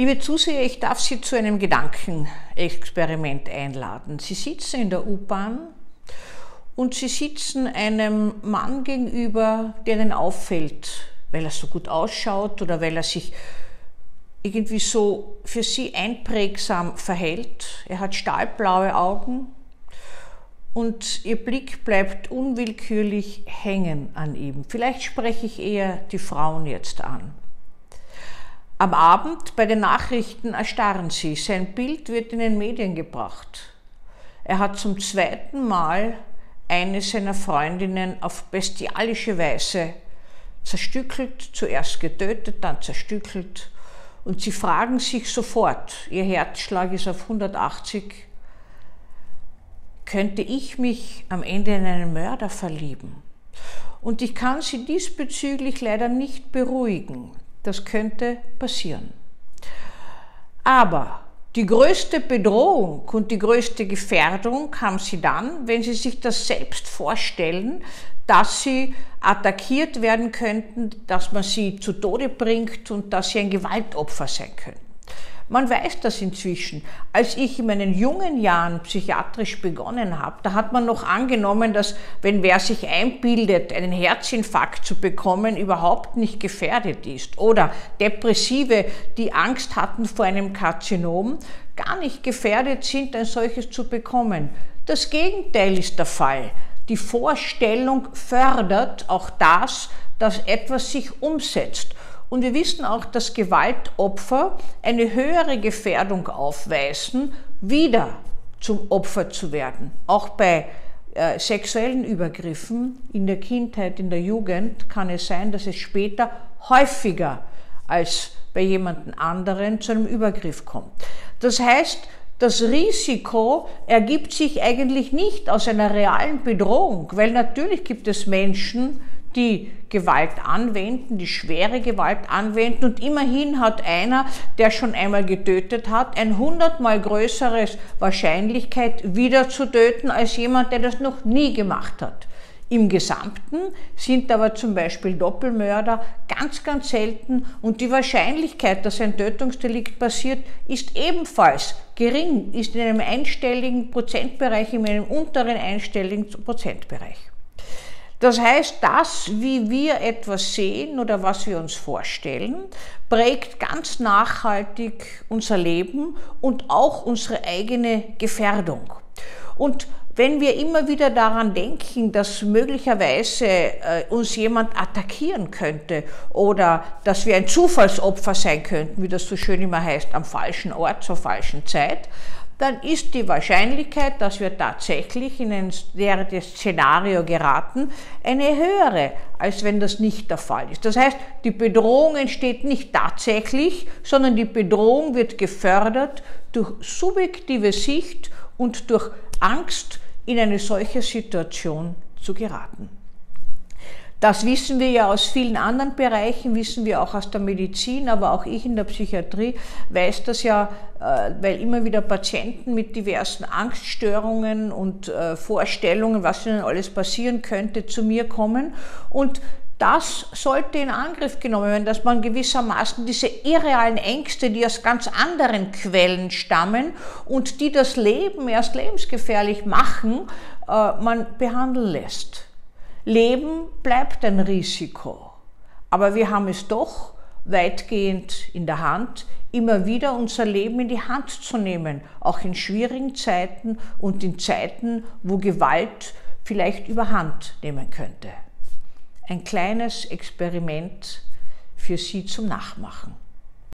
Liebe Zuseher, ich darf Sie zu einem Gedankenexperiment einladen. Sie sitzen in der U-Bahn und Sie sitzen einem Mann gegenüber, der Ihnen auffällt, weil er so gut ausschaut oder weil er sich irgendwie so für Sie einprägsam verhält. Er hat stahlblaue Augen und Ihr Blick bleibt unwillkürlich hängen an ihm. Vielleicht spreche ich eher die Frauen jetzt an. Am Abend bei den Nachrichten erstarren sie. Sein Bild wird in den Medien gebracht. Er hat zum zweiten Mal eine seiner Freundinnen auf bestialische Weise zerstückelt, zuerst getötet, dann zerstückelt. Und sie fragen sich sofort, ihr Herzschlag ist auf 180, könnte ich mich am Ende in einen Mörder verlieben? Und ich kann sie diesbezüglich leider nicht beruhigen. Das könnte passieren. Aber die größte Bedrohung und die größte Gefährdung haben sie dann, wenn sie sich das selbst vorstellen, dass sie attackiert werden könnten, dass man sie zu Tode bringt und dass sie ein Gewaltopfer sein könnten. Man weiß das inzwischen. Als ich in meinen jungen Jahren psychiatrisch begonnen habe, da hat man noch angenommen, dass wenn wer sich einbildet, einen Herzinfarkt zu bekommen, überhaupt nicht gefährdet ist. Oder Depressive, die Angst hatten vor einem Karzinom, gar nicht gefährdet sind, ein solches zu bekommen. Das Gegenteil ist der Fall. Die Vorstellung fördert auch das, dass etwas sich umsetzt. Und wir wissen auch, dass Gewaltopfer eine höhere Gefährdung aufweisen, wieder zum Opfer zu werden. Auch bei äh, sexuellen Übergriffen in der Kindheit, in der Jugend kann es sein, dass es später häufiger als bei jemand anderen zu einem Übergriff kommt. Das heißt, das Risiko ergibt sich eigentlich nicht aus einer realen Bedrohung, weil natürlich gibt es Menschen, die Gewalt anwenden, die schwere Gewalt anwenden und immerhin hat einer, der schon einmal getötet hat, ein hundertmal größeres Wahrscheinlichkeit wieder zu töten als jemand, der das noch nie gemacht hat. Im Gesamten sind aber zum Beispiel Doppelmörder ganz, ganz selten und die Wahrscheinlichkeit, dass ein Tötungsdelikt passiert, ist ebenfalls gering, ist in einem einstelligen Prozentbereich, in einem unteren einstelligen Prozentbereich. Das heißt, das, wie wir etwas sehen oder was wir uns vorstellen, prägt ganz nachhaltig unser Leben und auch unsere eigene Gefährdung. Und wenn wir immer wieder daran denken, dass möglicherweise äh, uns jemand attackieren könnte oder dass wir ein Zufallsopfer sein könnten, wie das so schön immer heißt, am falschen Ort zur falschen Zeit, dann ist die Wahrscheinlichkeit, dass wir tatsächlich in ein derartiges Szenario geraten, eine höhere, als wenn das nicht der Fall ist. Das heißt, die Bedrohung entsteht nicht tatsächlich, sondern die Bedrohung wird gefördert durch subjektive Sicht und durch Angst, in eine solche Situation zu geraten. Das wissen wir ja aus vielen anderen Bereichen, wissen wir auch aus der Medizin, aber auch ich in der Psychiatrie weiß das ja, äh, weil immer wieder Patienten mit diversen Angststörungen und äh, Vorstellungen, was ihnen alles passieren könnte, zu mir kommen. Und das sollte in Angriff genommen werden, dass man gewissermaßen diese irrealen Ängste, die aus ganz anderen Quellen stammen und die das Leben erst lebensgefährlich machen, äh, man behandeln lässt. Leben bleibt ein Risiko, aber wir haben es doch weitgehend in der Hand, immer wieder unser Leben in die Hand zu nehmen, auch in schwierigen Zeiten und in Zeiten, wo Gewalt vielleicht überhand nehmen könnte. Ein kleines Experiment für Sie zum Nachmachen.